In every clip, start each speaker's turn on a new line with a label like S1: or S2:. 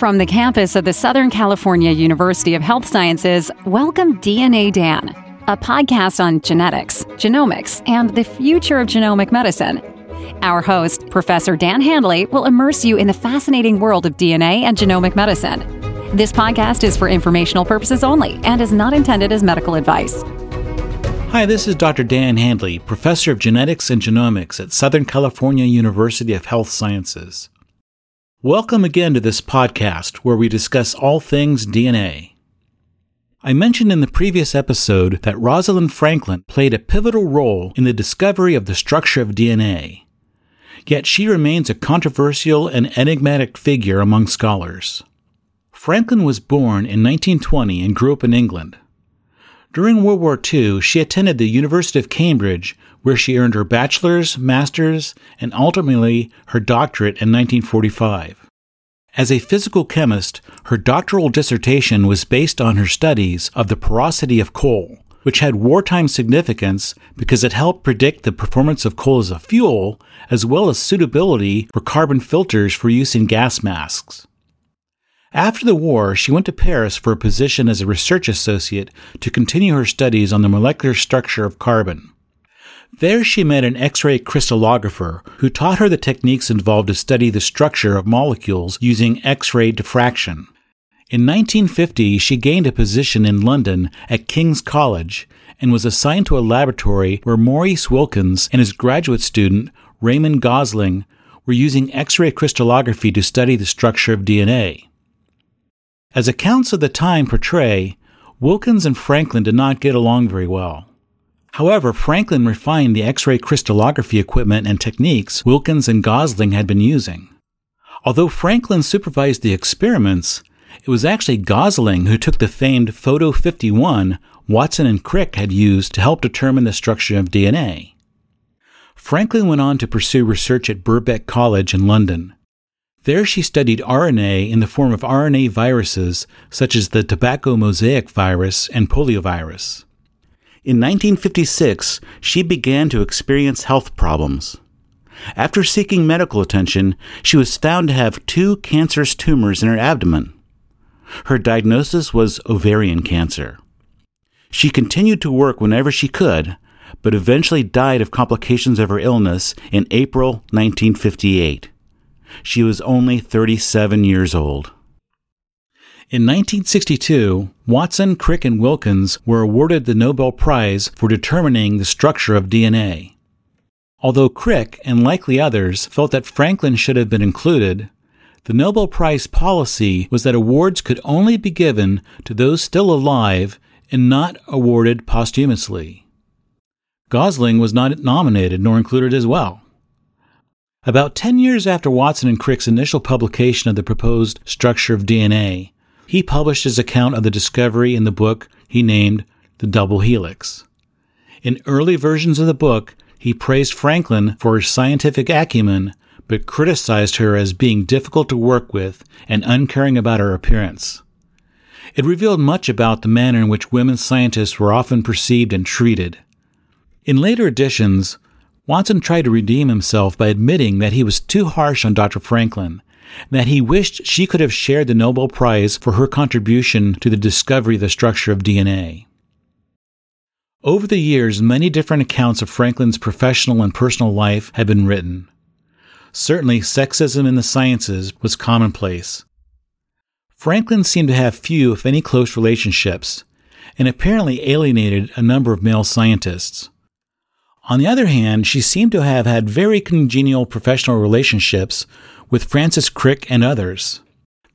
S1: From the campus of the Southern California University of Health Sciences, welcome DNA Dan, a podcast on genetics, genomics, and the future of genomic medicine. Our host, Professor Dan Handley, will immerse you in the fascinating world of DNA and genomic medicine. This podcast is for informational purposes only and is not intended as medical advice.
S2: Hi, this is Dr. Dan Handley, Professor of Genetics and Genomics at Southern California University of Health Sciences. Welcome again to this podcast where we discuss all things DNA. I mentioned in the previous episode that Rosalind Franklin played a pivotal role in the discovery of the structure of DNA. Yet she remains a controversial and enigmatic figure among scholars. Franklin was born in 1920 and grew up in England. During World War II, she attended the University of Cambridge, where she earned her bachelor's, master's, and ultimately her doctorate in 1945. As a physical chemist, her doctoral dissertation was based on her studies of the porosity of coal, which had wartime significance because it helped predict the performance of coal as a fuel, as well as suitability for carbon filters for use in gas masks. After the war, she went to Paris for a position as a research associate to continue her studies on the molecular structure of carbon. There she met an X-ray crystallographer who taught her the techniques involved to study the structure of molecules using X-ray diffraction. In 1950, she gained a position in London at King's College and was assigned to a laboratory where Maurice Wilkins and his graduate student, Raymond Gosling, were using X-ray crystallography to study the structure of DNA. As accounts of the time portray, Wilkins and Franklin did not get along very well. However, Franklin refined the X ray crystallography equipment and techniques Wilkins and Gosling had been using. Although Franklin supervised the experiments, it was actually Gosling who took the famed Photo 51 Watson and Crick had used to help determine the structure of DNA. Franklin went on to pursue research at Birkbeck College in London. There she studied RNA in the form of RNA viruses such as the tobacco mosaic virus and poliovirus. In 1956, she began to experience health problems. After seeking medical attention, she was found to have two cancerous tumors in her abdomen. Her diagnosis was ovarian cancer. She continued to work whenever she could, but eventually died of complications of her illness in April 1958. She was only 37 years old. In 1962, Watson, Crick, and Wilkins were awarded the Nobel Prize for determining the structure of DNA. Although Crick and likely others felt that Franklin should have been included, the Nobel Prize policy was that awards could only be given to those still alive and not awarded posthumously. Gosling was not nominated nor included as well. About 10 years after Watson and Crick's initial publication of the proposed structure of DNA, he published his account of the discovery in the book he named The Double Helix. In early versions of the book, he praised Franklin for her scientific acumen, but criticized her as being difficult to work with and uncaring about her appearance. It revealed much about the manner in which women scientists were often perceived and treated. In later editions, Watson tried to redeem himself by admitting that he was too harsh on Dr. Franklin that he wished she could have shared the Nobel Prize for her contribution to the discovery of the structure of DNA. Over the years, many different accounts of Franklin's professional and personal life have been written. Certainly, sexism in the sciences was commonplace. Franklin seemed to have few, if any, close relationships, and apparently alienated a number of male scientists. On the other hand, she seemed to have had very congenial professional relationships with Francis Crick and others.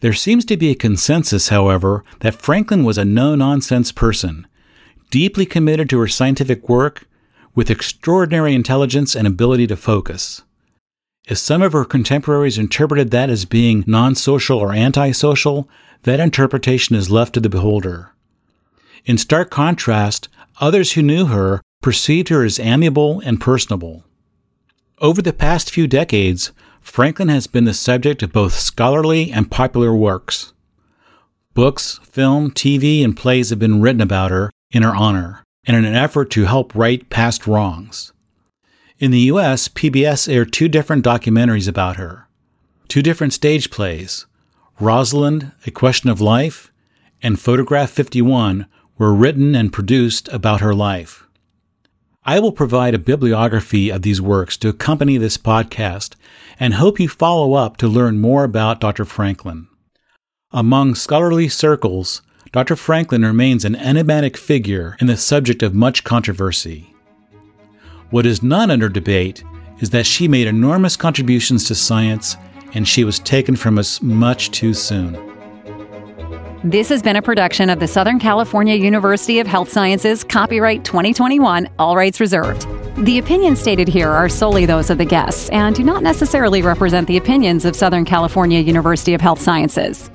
S2: There seems to be a consensus, however, that Franklin was a no nonsense person, deeply committed to her scientific work, with extraordinary intelligence and ability to focus. If some of her contemporaries interpreted that as being non social or antisocial, that interpretation is left to the beholder. In stark contrast, others who knew her perceived her as amiable and personable. Over the past few decades, Franklin has been the subject of both scholarly and popular works. Books, film, TV, and plays have been written about her in her honor and in an effort to help right past wrongs. In the US, PBS aired two different documentaries about her, two different stage plays Rosalind, A Question of Life, and Photograph 51 were written and produced about her life. I will provide a bibliography of these works to accompany this podcast and hope you follow up to learn more about Dr. Franklin. Among scholarly circles, Dr. Franklin remains an enigmatic figure and the subject of much controversy. What is not under debate is that she made enormous contributions to science and she was taken from us much too soon.
S1: This has been a production of the Southern California University of Health Sciences, copyright 2021, all rights reserved. The opinions stated here are solely those of the guests and do not necessarily represent the opinions of Southern California University of Health Sciences.